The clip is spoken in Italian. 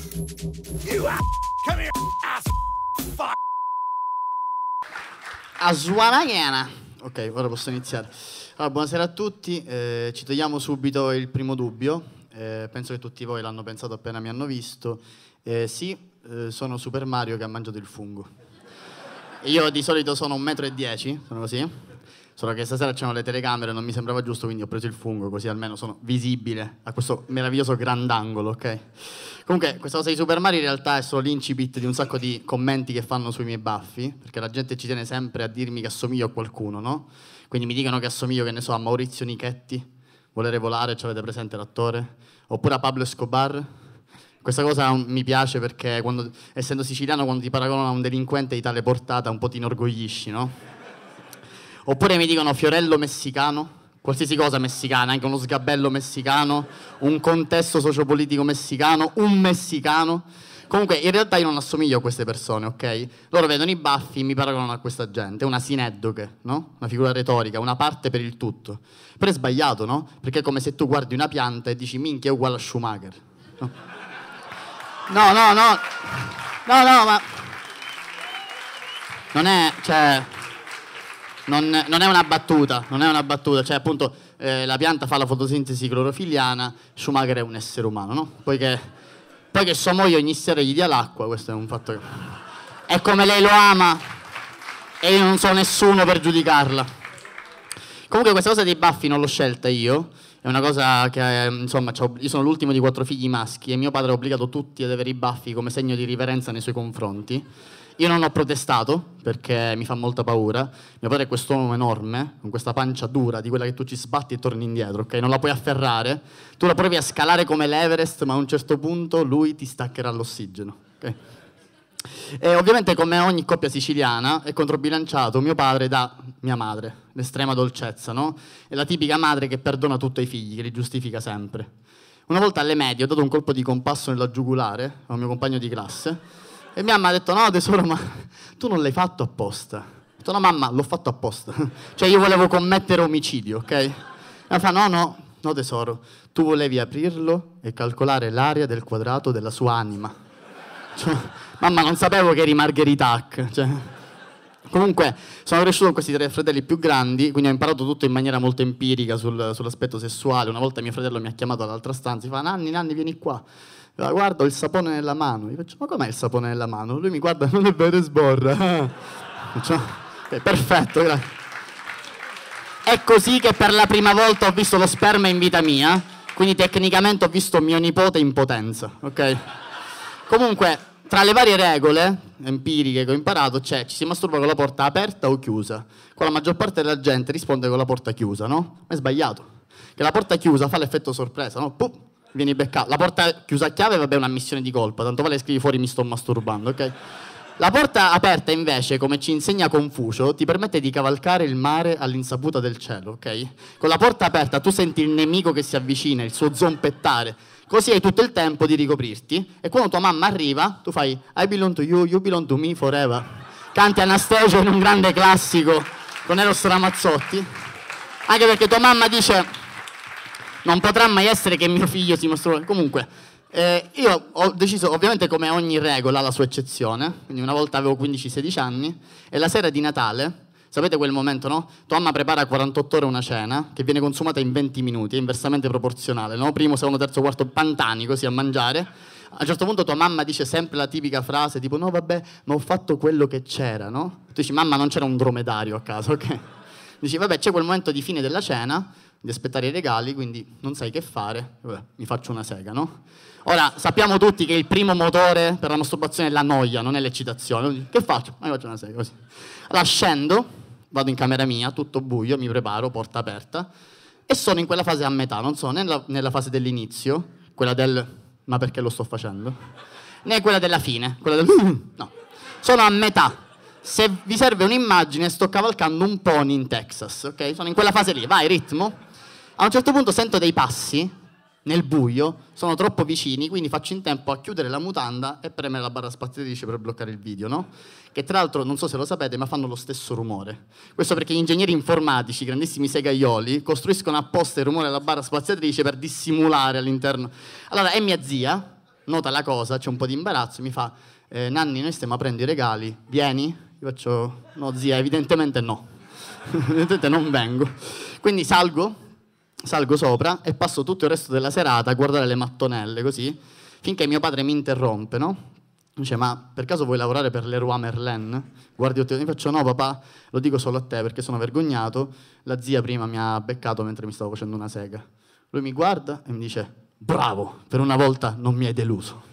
You ass. Come here, ass. Fuck. Aswanagana. Ok, ora posso iniziare. Allora, buonasera a tutti, eh, ci togliamo subito il primo dubbio. Eh, penso che tutti voi l'hanno pensato appena mi hanno visto. Eh, sì, eh, sono Super Mario che ha mangiato il fungo. Io di solito sono un metro e dieci, sono così. Solo che stasera c'erano le telecamere, non mi sembrava giusto, quindi ho preso il fungo, così almeno sono visibile a questo meraviglioso grandangolo, ok? Comunque, questa cosa di Super Mario in realtà è solo l'incipit di un sacco di commenti che fanno sui miei baffi, perché la gente ci tiene sempre a dirmi che assomiglio a qualcuno, no? Quindi mi dicono che assomiglio, che ne so, a Maurizio Nichetti, Volere volare, ci avete presente l'attore? Oppure a Pablo Escobar. Questa cosa mi piace perché quando, essendo siciliano, quando ti paragonano a un delinquente di tale portata, un po' ti inorgoglisci, no? Oppure mi dicono fiorello messicano, qualsiasi cosa messicana, anche uno sgabello messicano, un contesto sociopolitico messicano, un messicano. Comunque, in realtà io non assomiglio a queste persone, ok? Loro vedono i baffi, mi paragonano a questa gente, una sineddoche, no? Una figura retorica, una parte per il tutto. Però è sbagliato, no? Perché è come se tu guardi una pianta e dici minchia è uguale a Schumacher. No, no, no, no, no, no ma... Non è, cioè... Non, non, è una battuta, non è una battuta, cioè appunto eh, la pianta fa la fotosintesi clorofiliana, Schumacher è un essere umano, no? Poiché, poi che sua moglie ogni sera gli dia l'acqua, questo è un fatto che... È come lei lo ama e io non so nessuno per giudicarla. Comunque questa cosa dei baffi non l'ho scelta io, è una cosa che, insomma, io sono l'ultimo di quattro figli maschi e mio padre ha obbligato tutti ad avere i baffi come segno di riverenza nei suoi confronti. Io non ho protestato perché mi fa molta paura. Mio padre è quest'uomo enorme, con questa pancia dura, di quella che tu ci sbatti e torni indietro, ok? Non la puoi afferrare. Tu la provi a scalare come l'Everest, ma a un certo punto lui ti staccherà l'ossigeno, ok? E ovviamente, come ogni coppia siciliana, è controbilanciato mio padre da mia madre, l'estrema dolcezza, no? È la tipica madre che perdona tutto ai figli, che li giustifica sempre. Una volta alle medie ho dato un colpo di compasso nella giugulare a un mio compagno di classe e mia mamma ha detto, no tesoro, ma tu non l'hai fatto apposta. Ho detto, no mamma, l'ho fatto apposta. cioè io volevo commettere omicidio, ok? E fa, no, no, no tesoro, tu volevi aprirlo e calcolare l'area del quadrato della sua anima. Cioè, mamma, non sapevo che eri Margheritac. Cioè. Comunque, sono cresciuto con questi tre fratelli più grandi, quindi ho imparato tutto in maniera molto empirica sul, sull'aspetto sessuale. Una volta mio fratello mi ha chiamato all'altra stanza e fa, Nanni, Nanni, vieni qua guarda ho il sapone nella mano. Io faccio, ma com'è il sapone nella mano? Lui mi guarda, non è vero, sborra. Faccio, okay, perfetto, grazie. È così che per la prima volta ho visto lo sperma in vita mia, quindi tecnicamente ho visto mio nipote in potenza, ok? Comunque, tra le varie regole empiriche che ho imparato c'è ci si masturba con la porta aperta o chiusa. Con la maggior parte della gente risponde con la porta chiusa, no? Ma è sbagliato. Che la porta chiusa fa l'effetto sorpresa, no? Puh, vieni beccato. La porta chiusa a chiave, vabbè, è una missione di colpa, tanto vale scrivi fuori mi sto masturbando, ok? La porta aperta invece, come ci insegna Confucio, ti permette di cavalcare il mare all'insaputa del cielo, ok? Con la porta aperta tu senti il nemico che si avvicina, il suo zompettare, così hai tutto il tempo di ricoprirti e quando tua mamma arriva, tu fai I belong to you, you belong to me forever. Canti Anastasia in un grande classico con Eros Ramazzotti, anche perché tua mamma dice non potrà mai essere che mio figlio si mostrò. Comunque, eh, io ho deciso, ovviamente come ogni regola, la sua eccezione, quindi una volta avevo 15-16 anni, e la sera di Natale, sapete quel momento, no? Tua mamma prepara a 48 ore una cena che viene consumata in 20 minuti, è inversamente proporzionale, no? Primo, secondo, terzo, quarto, pantani così a mangiare. A un certo punto tua mamma dice sempre la tipica frase tipo no vabbè ma ho fatto quello che c'era, no? Tu dici mamma non c'era un dromedario a casa, ok? Dici vabbè c'è quel momento di fine della cena, di aspettare i regali, quindi non sai che fare, Vabbè, mi faccio una sega, no? Ora, sappiamo tutti che il primo motore per la masturbazione è la noia, non è l'eccitazione. Che faccio? Mi faccio una sega così. Allora scendo, vado in camera mia, tutto buio, mi preparo, porta aperta, e sono in quella fase a metà, non sono nella, nella fase dell'inizio, quella del ma perché lo sto facendo, né quella della fine, quella del no. Sono a metà. Se vi serve un'immagine, sto cavalcando un pony in Texas, ok? Sono in quella fase lì, vai, ritmo. A un certo punto sento dei passi nel buio, sono troppo vicini, quindi faccio in tempo a chiudere la mutanda e premere la barra spaziatrice per bloccare il video, no? Che tra l'altro, non so se lo sapete, ma fanno lo stesso rumore. Questo perché gli ingegneri informatici, grandissimi segaioli, costruiscono apposta il rumore della barra spaziatrice per dissimulare all'interno. Allora, è mia zia, nota la cosa, c'è un po' di imbarazzo, mi fa, eh, Nanni, noi stiamo aprendo i regali, vieni? Io faccio, no zia, evidentemente no, evidentemente non vengo. Quindi salgo, salgo sopra e passo tutto il resto della serata a guardare le mattonelle, così, finché mio padre mi interrompe, no? Dice, ma per caso vuoi lavorare per Leroy Merlin? Guardi, io faccio, no papà, lo dico solo a te perché sono vergognato, la zia prima mi ha beccato mentre mi stavo facendo una sega. Lui mi guarda e mi dice, bravo, per una volta non mi hai deluso.